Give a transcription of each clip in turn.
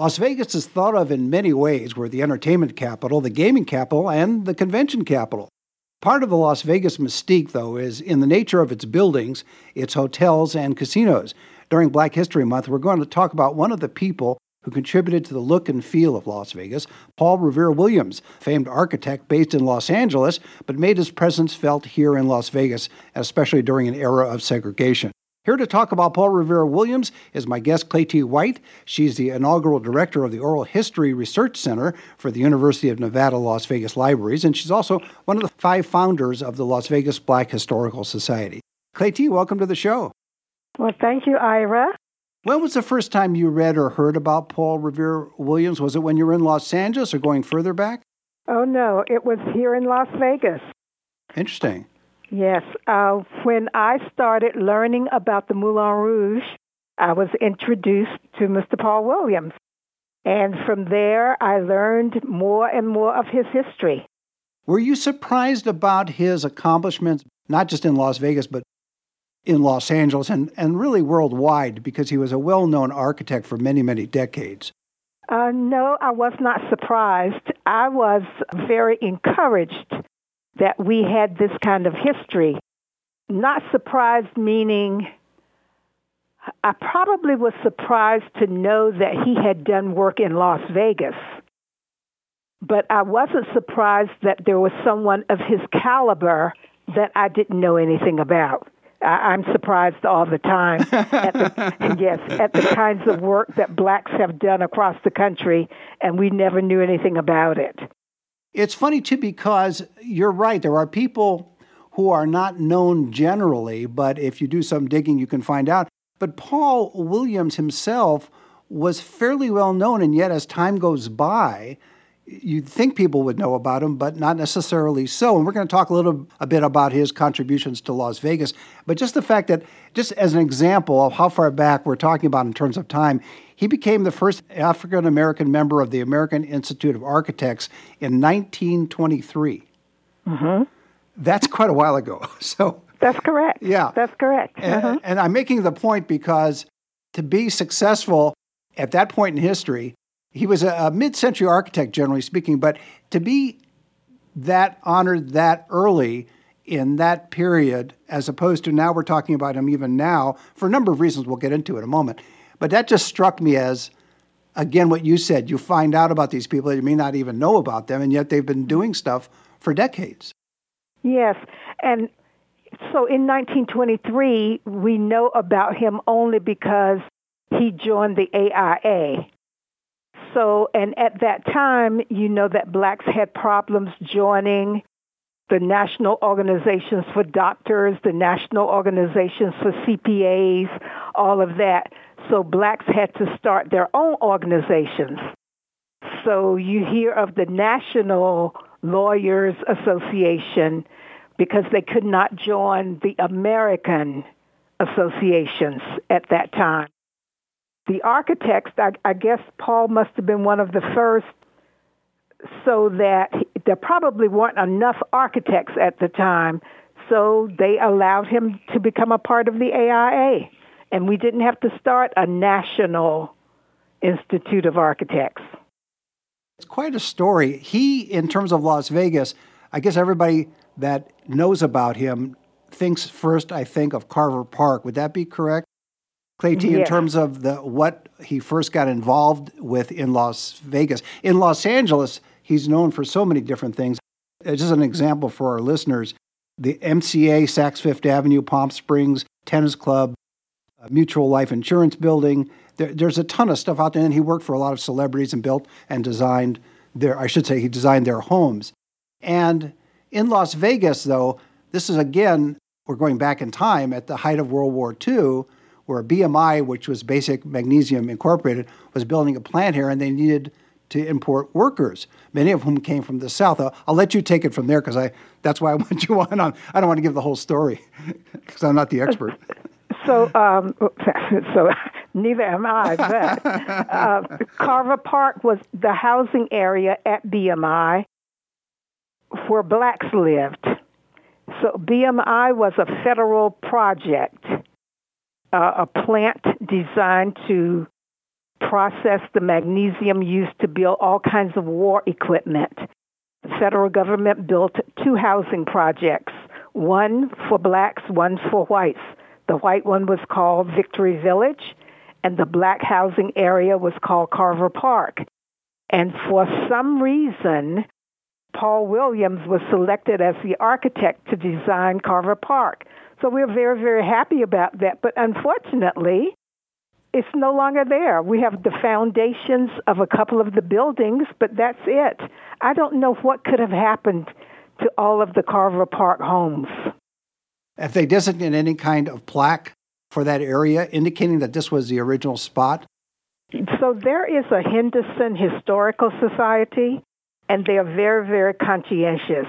Las Vegas is thought of in many ways. We're the entertainment capital, the gaming capital, and the convention capital. Part of the Las Vegas mystique, though, is in the nature of its buildings, its hotels, and casinos. During Black History Month, we're going to talk about one of the people who contributed to the look and feel of Las Vegas, Paul Revere Williams, famed architect based in Los Angeles, but made his presence felt here in Las Vegas, especially during an era of segregation. Here to talk about Paul Revere Williams is my guest, Claytee White. She's the inaugural director of the Oral History Research Center for the University of Nevada, Las Vegas Libraries, and she's also one of the five founders of the Las Vegas Black Historical Society. Claytee, welcome to the show. Well, thank you, Ira. When was the first time you read or heard about Paul Revere Williams? Was it when you were in Los Angeles or going further back? Oh, no, it was here in Las Vegas. Interesting. Yes. Uh, when I started learning about the Moulin Rouge, I was introduced to Mr. Paul Williams. And from there, I learned more and more of his history. Were you surprised about his accomplishments, not just in Las Vegas, but in Los Angeles and, and really worldwide, because he was a well known architect for many, many decades? Uh, no, I was not surprised. I was very encouraged that we had this kind of history. Not surprised meaning I probably was surprised to know that he had done work in Las Vegas. But I wasn't surprised that there was someone of his caliber that I didn't know anything about. I, am surprised all the time at the, yes, at the kinds of work that blacks have done across the country, and we never knew anything about it. It's funny too because you're right. There are people who are not known generally, but if you do some digging, you can find out. But Paul Williams himself was fairly well known, and yet as time goes by, you'd think people would know about him, but not necessarily so. And we're going to talk a little a bit about his contributions to Las Vegas. But just the fact that, just as an example of how far back we're talking about in terms of time, he became the first African American member of the American Institute of Architects in 1923. Mm-hmm. That's quite a while ago. So that's correct. Yeah, that's correct. And, uh-huh. and I'm making the point because to be successful at that point in history, he was a, a mid-century architect, generally speaking, but to be that honored that early in that period, as opposed to now we're talking about him even now, for a number of reasons we'll get into in a moment. But that just struck me as, again, what you said. You find out about these people you may not even know about them, and yet they've been doing stuff for decades. Yes. And so in 1923, we know about him only because he joined the AIA. So, and at that time, you know that blacks had problems joining the national organizations for doctors, the national organizations for CPAs, all of that. So blacks had to start their own organizations. So you hear of the National Lawyers Association because they could not join the American associations at that time. The architects, I, I guess Paul must have been one of the first so that there probably weren't enough architects at the time, so they allowed him to become a part of the AIA and we didn't have to start a national institute of architects. It's quite a story. He, in terms of Las Vegas, I guess everybody that knows about him thinks first, I think, of Carver Park. Would that be correct? Claytee, yes. in terms of the what he first got involved with in Las Vegas. In Los Angeles, he's known for so many different things. Uh, just an example for our listeners, the MCA, Saks Fifth Avenue, Palm Springs Tennis Club, uh, mutual life insurance building. There, there's a ton of stuff out there, and he worked for a lot of celebrities and built and designed their, I should say, he designed their homes. And in Las Vegas, though, this is again, we're going back in time at the height of World War II, where BMI, which was Basic Magnesium Incorporated, was building a plant here, and they needed to import workers, many of whom came from the South. I'll, I'll let you take it from there because I that's why I want you on. I don't want to give the whole story because I'm not the expert. So, um, so neither am I. But uh, Carver Park was the housing area at BMI where blacks lived. So BMI was a federal project, uh, a plant designed to process the magnesium used to build all kinds of war equipment. The federal government built two housing projects, one for blacks, one for whites. The white one was called Victory Village, and the black housing area was called Carver Park. And for some reason, Paul Williams was selected as the architect to design Carver Park. So we're very, very happy about that. But unfortunately, it's no longer there. We have the foundations of a couple of the buildings, but that's it. I don't know what could have happened to all of the Carver Park homes. If they designate any kind of plaque for that area indicating that this was the original spot? So there is a Henderson Historical Society, and they are very, very conscientious.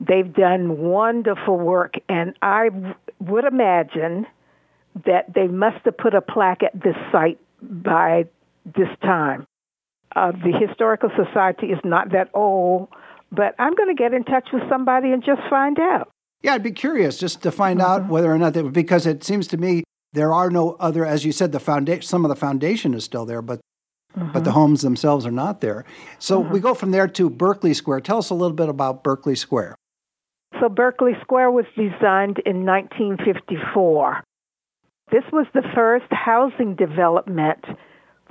They've done wonderful work, and I would imagine that they must have put a plaque at this site by this time. Uh, the Historical Society is not that old, but I'm going to get in touch with somebody and just find out. Yeah, I'd be curious just to find mm-hmm. out whether or not they, because it seems to me there are no other, as you said, the foundation. Some of the foundation is still there, but mm-hmm. but the mm-hmm. homes themselves are not there. So mm-hmm. we go from there to Berkeley Square. Tell us a little bit about Berkeley Square. So Berkeley Square was designed in 1954. This was the first housing development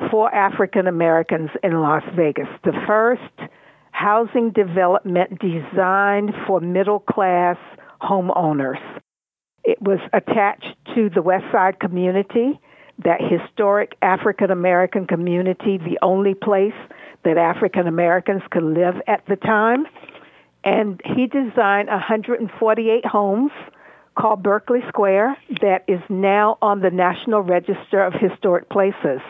for African Americans in Las Vegas. The first housing development designed for middle class homeowners. It was attached to the West Side community, that historic African American community, the only place that African Americans could live at the time. And he designed 148 homes called Berkeley Square that is now on the National Register of Historic Places.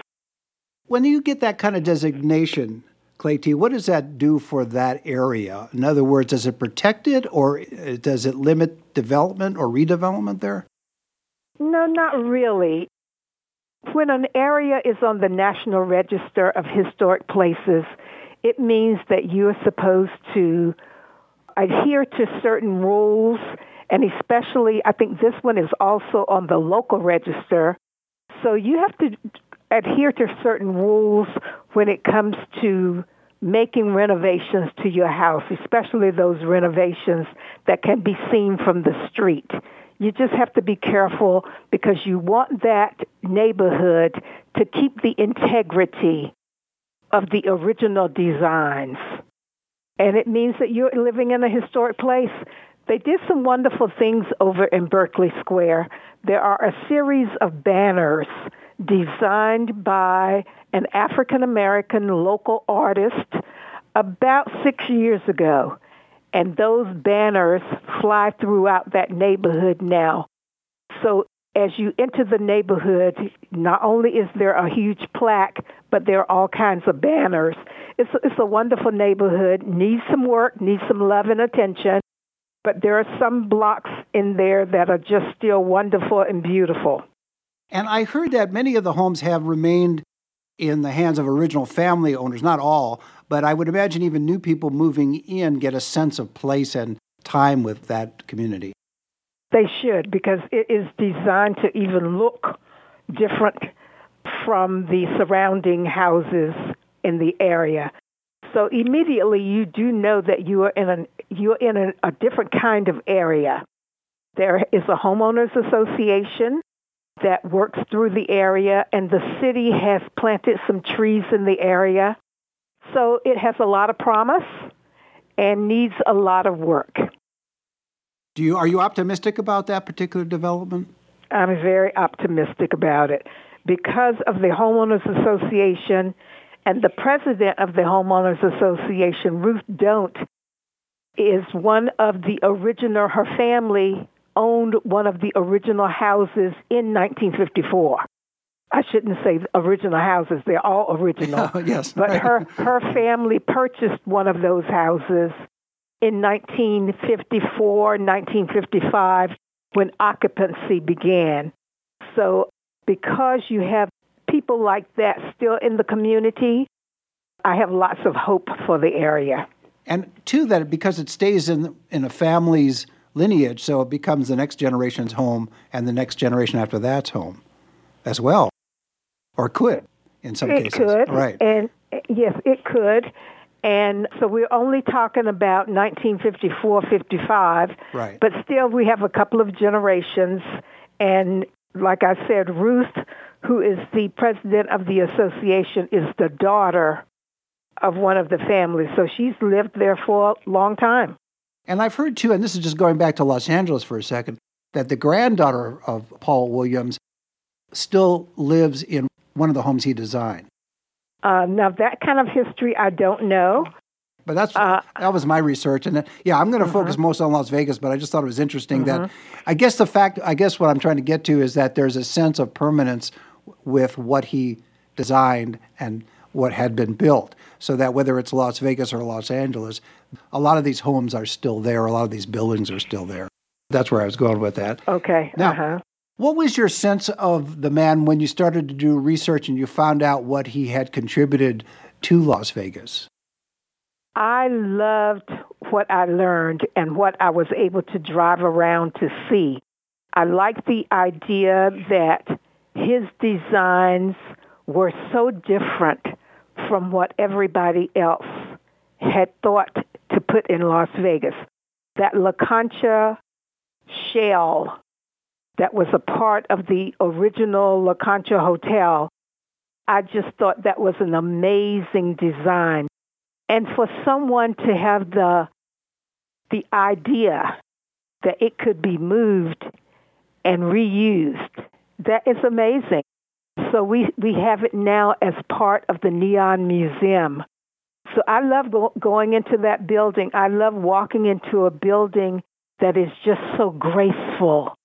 When you get that kind of designation, Claytee, what does that do for that area? In other words, does it protect it or uh, does it limit development or redevelopment there? No, not really. When an area is on the National Register of Historic Places, it means that you are supposed to adhere to certain rules, and especially, I think this one is also on the local register. So you have to adhere to certain rules when it comes to making renovations to your house, especially those renovations that can be seen from the street. You just have to be careful because you want that neighborhood to keep the integrity of the original designs. And it means that you're living in a historic place. They did some wonderful things over in Berkeley Square. There are a series of banners designed by an African American local artist about six years ago. And those banners fly throughout that neighborhood now. So as you enter the neighborhood, not only is there a huge plaque, but there are all kinds of banners. It's, it's a wonderful neighborhood, needs some work, needs some love and attention, but there are some blocks in there that are just still wonderful and beautiful. And I heard that many of the homes have remained in the hands of original family owners, not all, but I would imagine even new people moving in get a sense of place and time with that community. They should, because it is designed to even look different from the surrounding houses in the area. So immediately you do know that you are in a you're in a, a different kind of area. There is a homeowners association that works through the area, and the city has planted some trees in the area. So it has a lot of promise and needs a lot of work. Do you are you optimistic about that particular development? I'm very optimistic about it because of the homeowners association and the president of the homeowners association, Ruth Don't, is one of the original her family owned one of the original houses in 1954. I I shouldn't say original houses; they're all original. yes, but right. her her family purchased one of those houses in 1954, 1955, when occupancy began. So, because you have people like that still in the community, I have lots of hope for the area. And two, that, because it stays in in a family's lineage, so it becomes the next generation's home and the next generation after that's home as well. Or could in some it cases. could. Right. And yes, it could. And so we're only talking about 1954, 55. Right. But still, we have a couple of generations. And like I said, Ruth, who is the president of the association, is the daughter of one of the families. So she's lived there for a long time. And I've heard too, and this is just going back to Los Angeles for a second, that the granddaughter of Paul Williams still lives in one of the homes he designed. Uh, now, that kind of history I don't know. But that's Uh, that was my research, and uh, yeah, I'm going to focus most on Las Vegas. But I just thought it was interesting that I guess the fact I guess what I'm trying to get to is that there's a sense of permanence with what he designed and what had been built, so that whether it's Las Vegas or Los Angeles, a lot of these homes are still there. A lot of these buildings are still there. That's where I was going with that. Okay. Now, uh-huh. What was your sense of the man when you started to do research and you found out what he had contributed to Las Vegas? I loved what I learned and what I was able to drive around to see. I liked the idea that his designs were so different from what everybody else had thought to put in Las Vegas. That La Concha shell that was a part of the original La Concha Hotel, I just thought that was an amazing design. And for someone to have the the idea that it could be moved and reused, that is amazing. So we, we have it now as part of the Neon Museum. So I love go- going into that building. I love walking into a building that is just so graceful.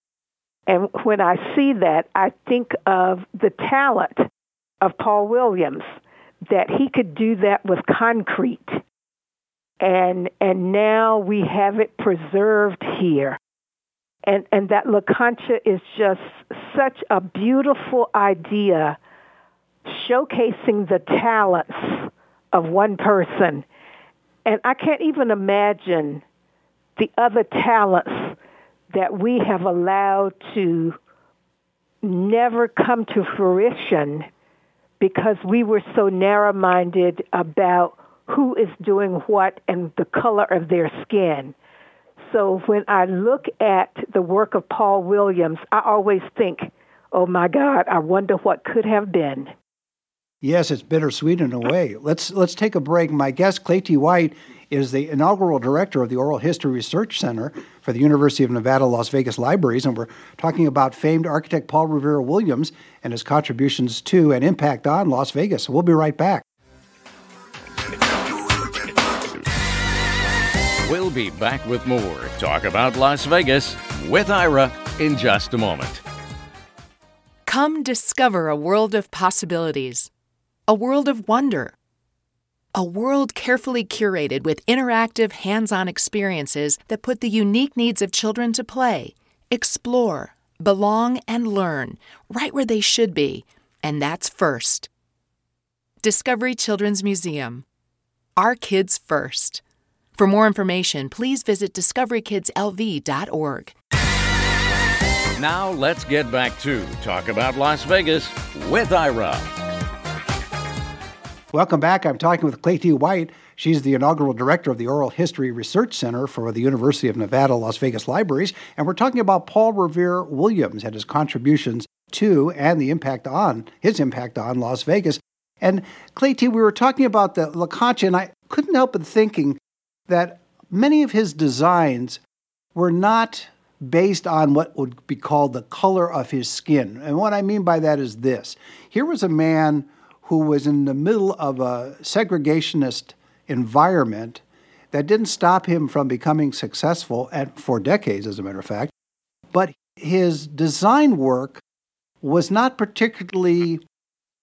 And when I see that, I think of the talent of Paul Williams that he could do that with concrete. And and now we have it preserved here. And and that La Concha is just such a beautiful idea showcasing the talents of one person. And I can't even imagine the other talents that we have allowed to never come to fruition because we were so narrow-minded about who is doing what and the color of their skin. So when I look at the work of Paul Williams, I always think, oh my God, I wonder what could have been. Yes, it's bittersweet in a way. Let's let's take a break. My guest, Claytee White, is the inaugural director of the Oral History Research Center for the University of Nevada, Las Vegas Libraries, and we're talking about famed architect Paul Revere Williams and his contributions to and impact on Las Vegas. We'll be right back. We'll be back with more Talk About Las Vegas with Ira in just a moment. Come discover a world of possibilities, a world of wonder, a world carefully curated with interactive, hands on experiences that put the unique needs of children to play, explore, belong, and learn right where they should be, and that's first. Discovery Children's Museum. Our kids first. For more information, please visit discoverykidslv.org. Now let's get back to Talk About Las Vegas with Ira. Welcome back. I'm talking with Claytee White. She's the inaugural director of the Oral History Research Center for the University of Nevada, Las Vegas Libraries. And we're talking about Paul Revere Williams and his contributions to and the impact on his impact on Las Vegas. And Claytee, we were talking about the La and I couldn't help but thinking that many of his designs were not based on what would be called the color of his skin. And what I mean by that is this here was a man who was in the middle of a segregationist environment that didn't stop him from becoming successful at, for decades, as a matter of fact. But his design work was not particularly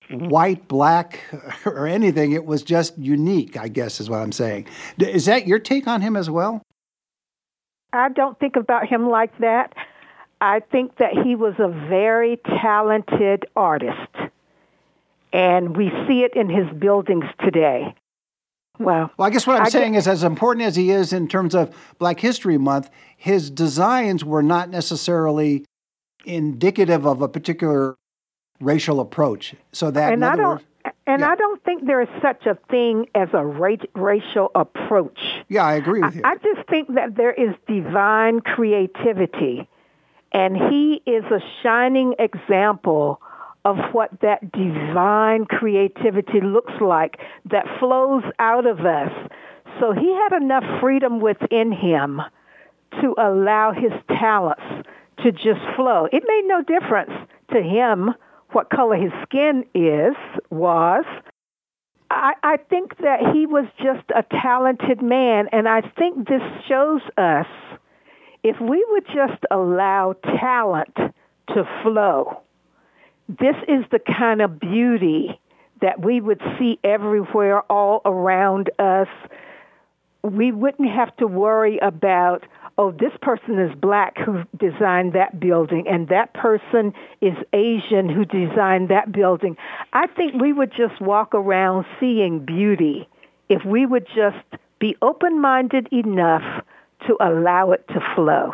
white, black, or anything. It was just unique, I guess, is what I'm saying. Is that your take on him as well? I don't think about him like that. I think that he was a very talented artist, and we see it in his buildings today. Well, well, I guess what I'm I saying is, as important as he is in terms of Black History Month, his designs were not necessarily indicative of a particular racial approach. So that, and I don't, words, and yeah. I don't think there is such a thing as a ra- racial approach. Yeah, I agree with you. I, I just think that there is divine creativity, and he is a shining example of what that divine creativity looks like that flows out of us. So he had enough freedom within him to allow his talents to just flow. It made no difference to him what color his skin is, was. I, I think that he was just a talented man, and I think this shows us if we would just allow talent to flow, this is the kind of beauty that we would see everywhere all around us. We wouldn't have to worry about oh, this person is black who designed that building, and that person is Asian who designed that building. I think we would just walk around seeing beauty if we would just be open-minded enough to allow it to flow.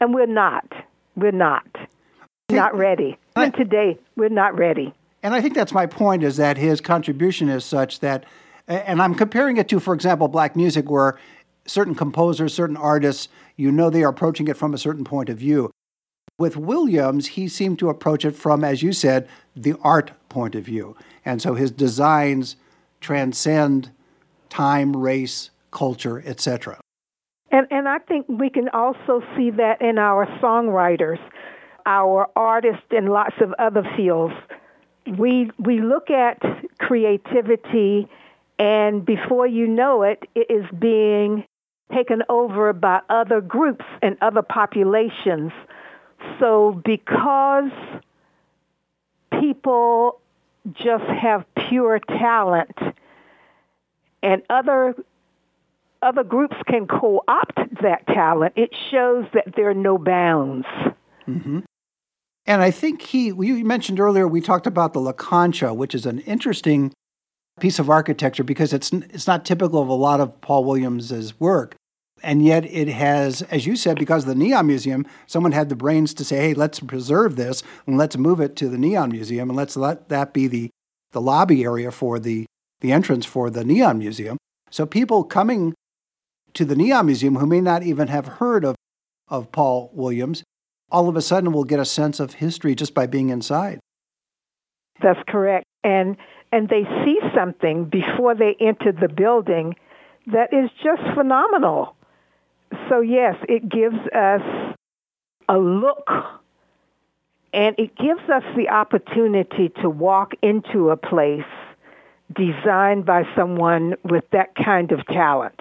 And we're not. We're not. Not ready. Even today, we're not ready. And I think that's my point is that his contribution is such that, and I'm comparing it to, for example, black music, where certain composers, certain artists, you know they are approaching it from a certain point of view. With Williams, he seemed to approach it from, as you said, the art point of view. And so his designs transcend time, race, culture, etc. And, and I think we can also see that in our songwriters, our artists in lots of other fields. We, we look at creativity, and before you know it, it is being taken over by other groups and other populations. So because people just have pure talent and other other groups can co-opt that talent, it shows that there are no bounds. Mm-hmm. And I think he, you mentioned earlier, we talked about the La Concha, which is an interesting piece of architecture because it's it's not typical of a lot of Paul Williams's work. And yet it has, as you said, because of the Neon Museum, someone had the brains to say, hey, let's preserve this and let's move it to the Neon Museum and let's let that be the, the lobby area for the, the entrance for the Neon Museum. So people coming to the Neon Museum who may not even have heard of, of Paul Williams, all of a sudden we'll get a sense of history just by being inside. That's correct. And and they see something before they enter the building that is just phenomenal. So, yes, it gives us a look and it gives us the opportunity to walk into a place designed by someone with that kind of talent.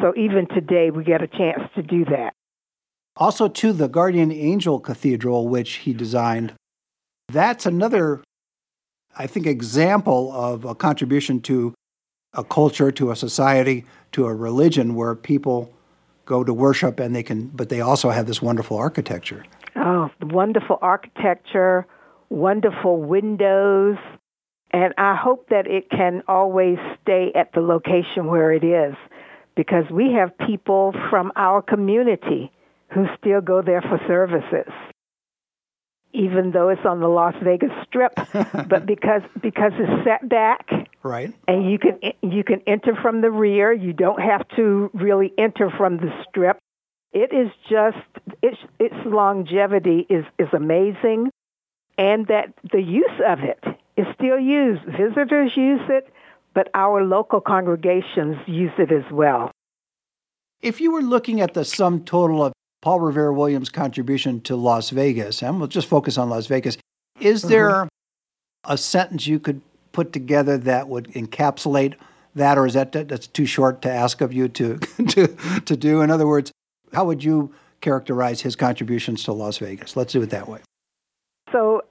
So even today, we get a chance to do that. Also, to the Guardian Angel Cathedral, which he designed, that's another I think, example of a contribution to a culture, to a society, to a religion where people go to worship and they can, but they also have this wonderful architecture. Oh, wonderful architecture, wonderful windows, and I hope that it can always stay at the location where it is because we have people from our community who still go there for services even though it's on the Las Vegas Strip, but because because it's set back, right, and you can you can enter from the rear. You don't have to really enter from the Strip. It is just its its longevity is is amazing, and that the use of it is still used. Visitors use it, but our local congregations use it as well. If you were looking at the sum total of Paul Revere Williams' contribution to Las Vegas, and we'll just focus on Las Vegas. Is mm-hmm. there a sentence you could put together that would encapsulate that, or is that that's too short to ask of you to to to do? In other words, how would you characterize his contributions to Las Vegas? Let's do it that way. So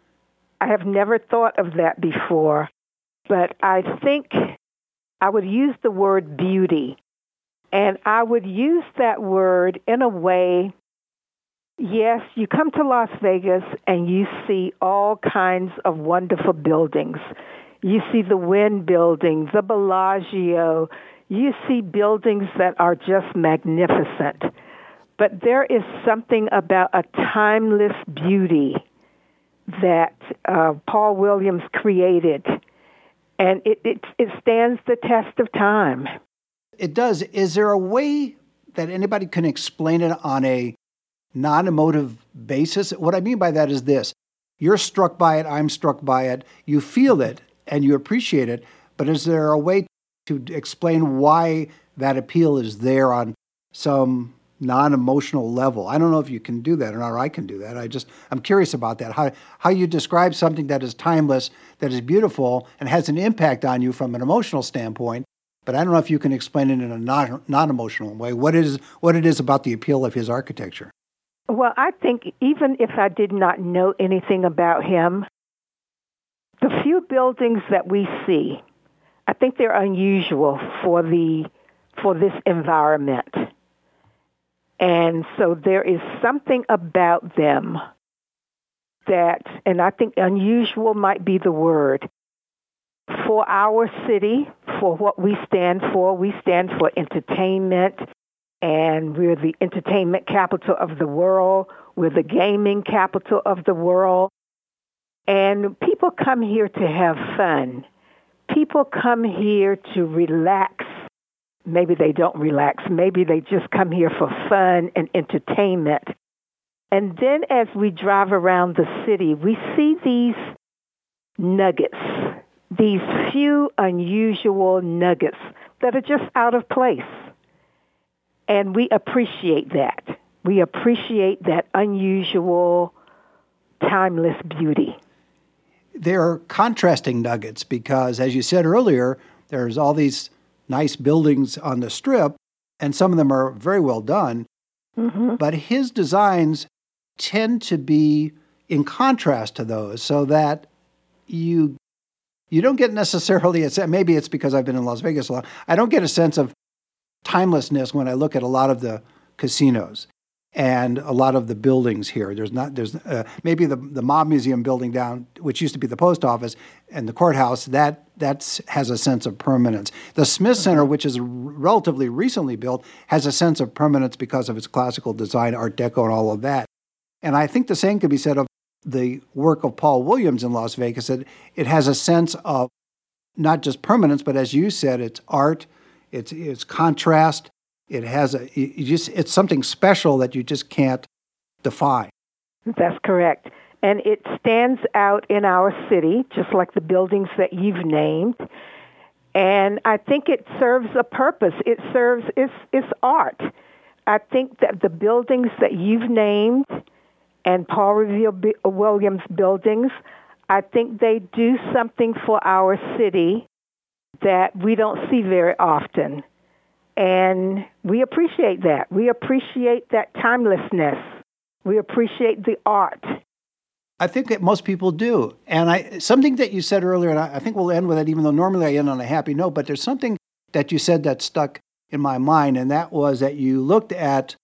I have never thought of that before, but I think I would use the word beauty. And I would use that word in a way, yes, you come to Las Vegas and you see all kinds of wonderful buildings. You see the Wynn building, the Bellagio. You see buildings that are just magnificent. But there is something about a timeless beauty that uh, Paul Williams created, and it, it, it stands the test of time. It does. Is there a way that anybody can explain it on a non emotive basis? What I mean by that is this you're struck by it, I'm struck by it, you feel it, and you appreciate it, but is there a way to explain why that appeal is there on some non-emotional level. I don't know if you can do that or not, or I can do that. I just I'm curious about that. How how you describe something that is timeless, that is beautiful, and has an impact on you from an emotional standpoint. But I don't know if you can explain it in a non non-emotional way. What is what it is about the appeal of his architecture? Well, I think even if I did not know anything about him, the few buildings that we see, I think they're unusual for the for this environment. And so there is something about them that, and I think unusual might be the word, for our city, for what we stand for. We stand for entertainment, and we're the entertainment capital of the world. We're the gaming capital of the world. And people come here to have fun. People come here to relax Maybe they don't relax. Maybe they just come here for fun and entertainment. And then as we drive around the city, we see these nuggets, these few unusual nuggets that are just out of place. And we appreciate that. We appreciate that unusual, timeless beauty. There are contrasting nuggets because, as you said earlier, there's all these nice buildings on the strip, and some of them are very well done. Mm-hmm. But his designs tend to be in contrast to those, so that you you don't get necessarily a maybe it's because I've been in Las Vegas a lot. I don't get a sense of timelessness when I look at a lot of the casinos and a lot of the buildings here. There's not there's uh, maybe the the mob museum building down, which used to be the post office and the courthouse. That that has a sense of permanence. The Smith Center, which is relatively recently built, has a sense of permanence because of its classical design, Art Deco, and all of that. And I think the same could be said of the work of Paul Williams in Las Vegas. That it has a sense of not just permanence, but as you said, it's art, it's it's contrast, it has a you just it's something special that you just can't define. That's correct. And it stands out in our city, just like the buildings that you've named. And I think it serves a purpose. It serves it's it's art. I think that the buildings that you've named and Paul Revere Williams buildings, I think they do something for our city that we don't see very often. And we appreciate that. We appreciate that timelessness. We appreciate the art. I think that most people do. And I something that you said earlier, and I, I think we'll end with it, even though normally I end on a happy note, but there's something that you said that stuck in my mind, and that was that you looked at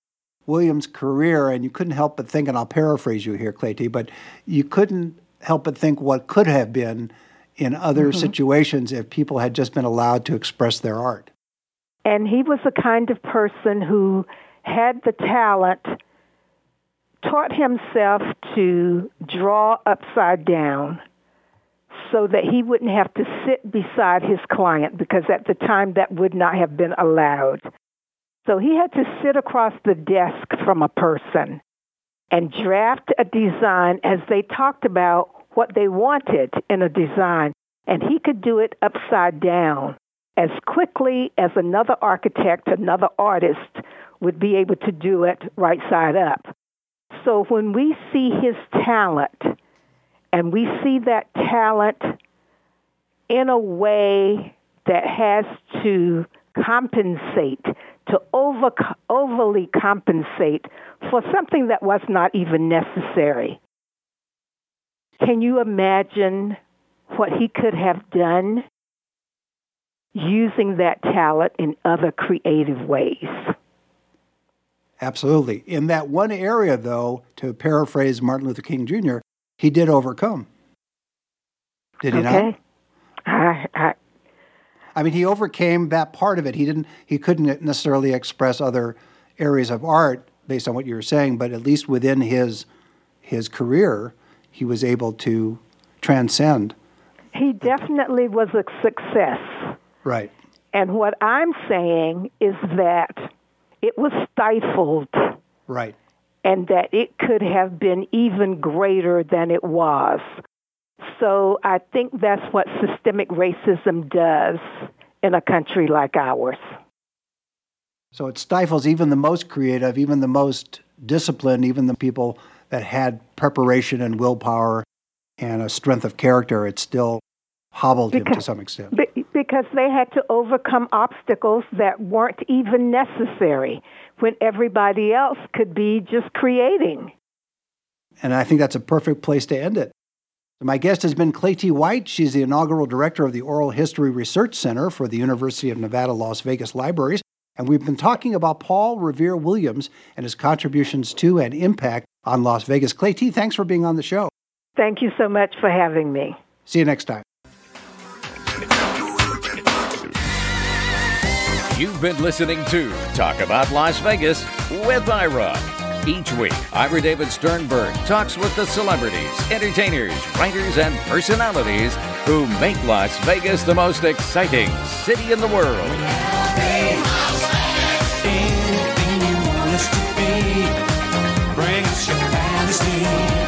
Williams' career and you couldn't help but think, and I'll paraphrase you here, Claytee, but you couldn't help but think what could have been in other mm-hmm. situations if people had just been allowed to express their art. And he was the kind of person who had the talent, taught himself to draw upside down so that he wouldn't have to sit beside his client because at the time that would not have been allowed. So he had to sit across the desk from a person and draft a design as they talked about what they wanted in a design. And he could do it upside down as quickly as another architect, another artist would be able to do it right side up. So when we see his talent and we see that talent in a way that has to compensate, to over, overly compensate for something that was not even necessary. Can you imagine what he could have done using that talent in other creative ways? Absolutely. In that one area, though, to paraphrase Martin Luther King Jr., he did overcome. Did he okay. not? I, I, I mean, he overcame that part of it. He didn't. He couldn't necessarily express other areas of art based on what you were saying, but at least within his his career, he was able to transcend. He definitely was a success. Right. And what I'm saying is that it was stifled. Right. And that it could have been even greater than it was. So I think that's what systemic racism does in a country like ours. So it stifles even the most creative, even the most disciplined, even the people that had preparation and willpower and a strength of character. It still hobbled because, him to some extent. Because they had to overcome obstacles that weren't even necessary when everybody else could be just creating. And I think that's a perfect place to end it. My guest has been Claytee White. She's the inaugural director of the Oral History Research Center for the University of Nevada, Las Vegas Libraries. And we've been talking about Paul Revere Williams and his contributions to and impact on Las Vegas. Claytee, thanks for being on the show. Thank you so much for having me. See you next time. You've been listening to Talk About Las Vegas with Ira. Each week, Ira David Sternberg talks with the celebrities, entertainers, writers, and personalities who make Las Vegas the most exciting city in the world see.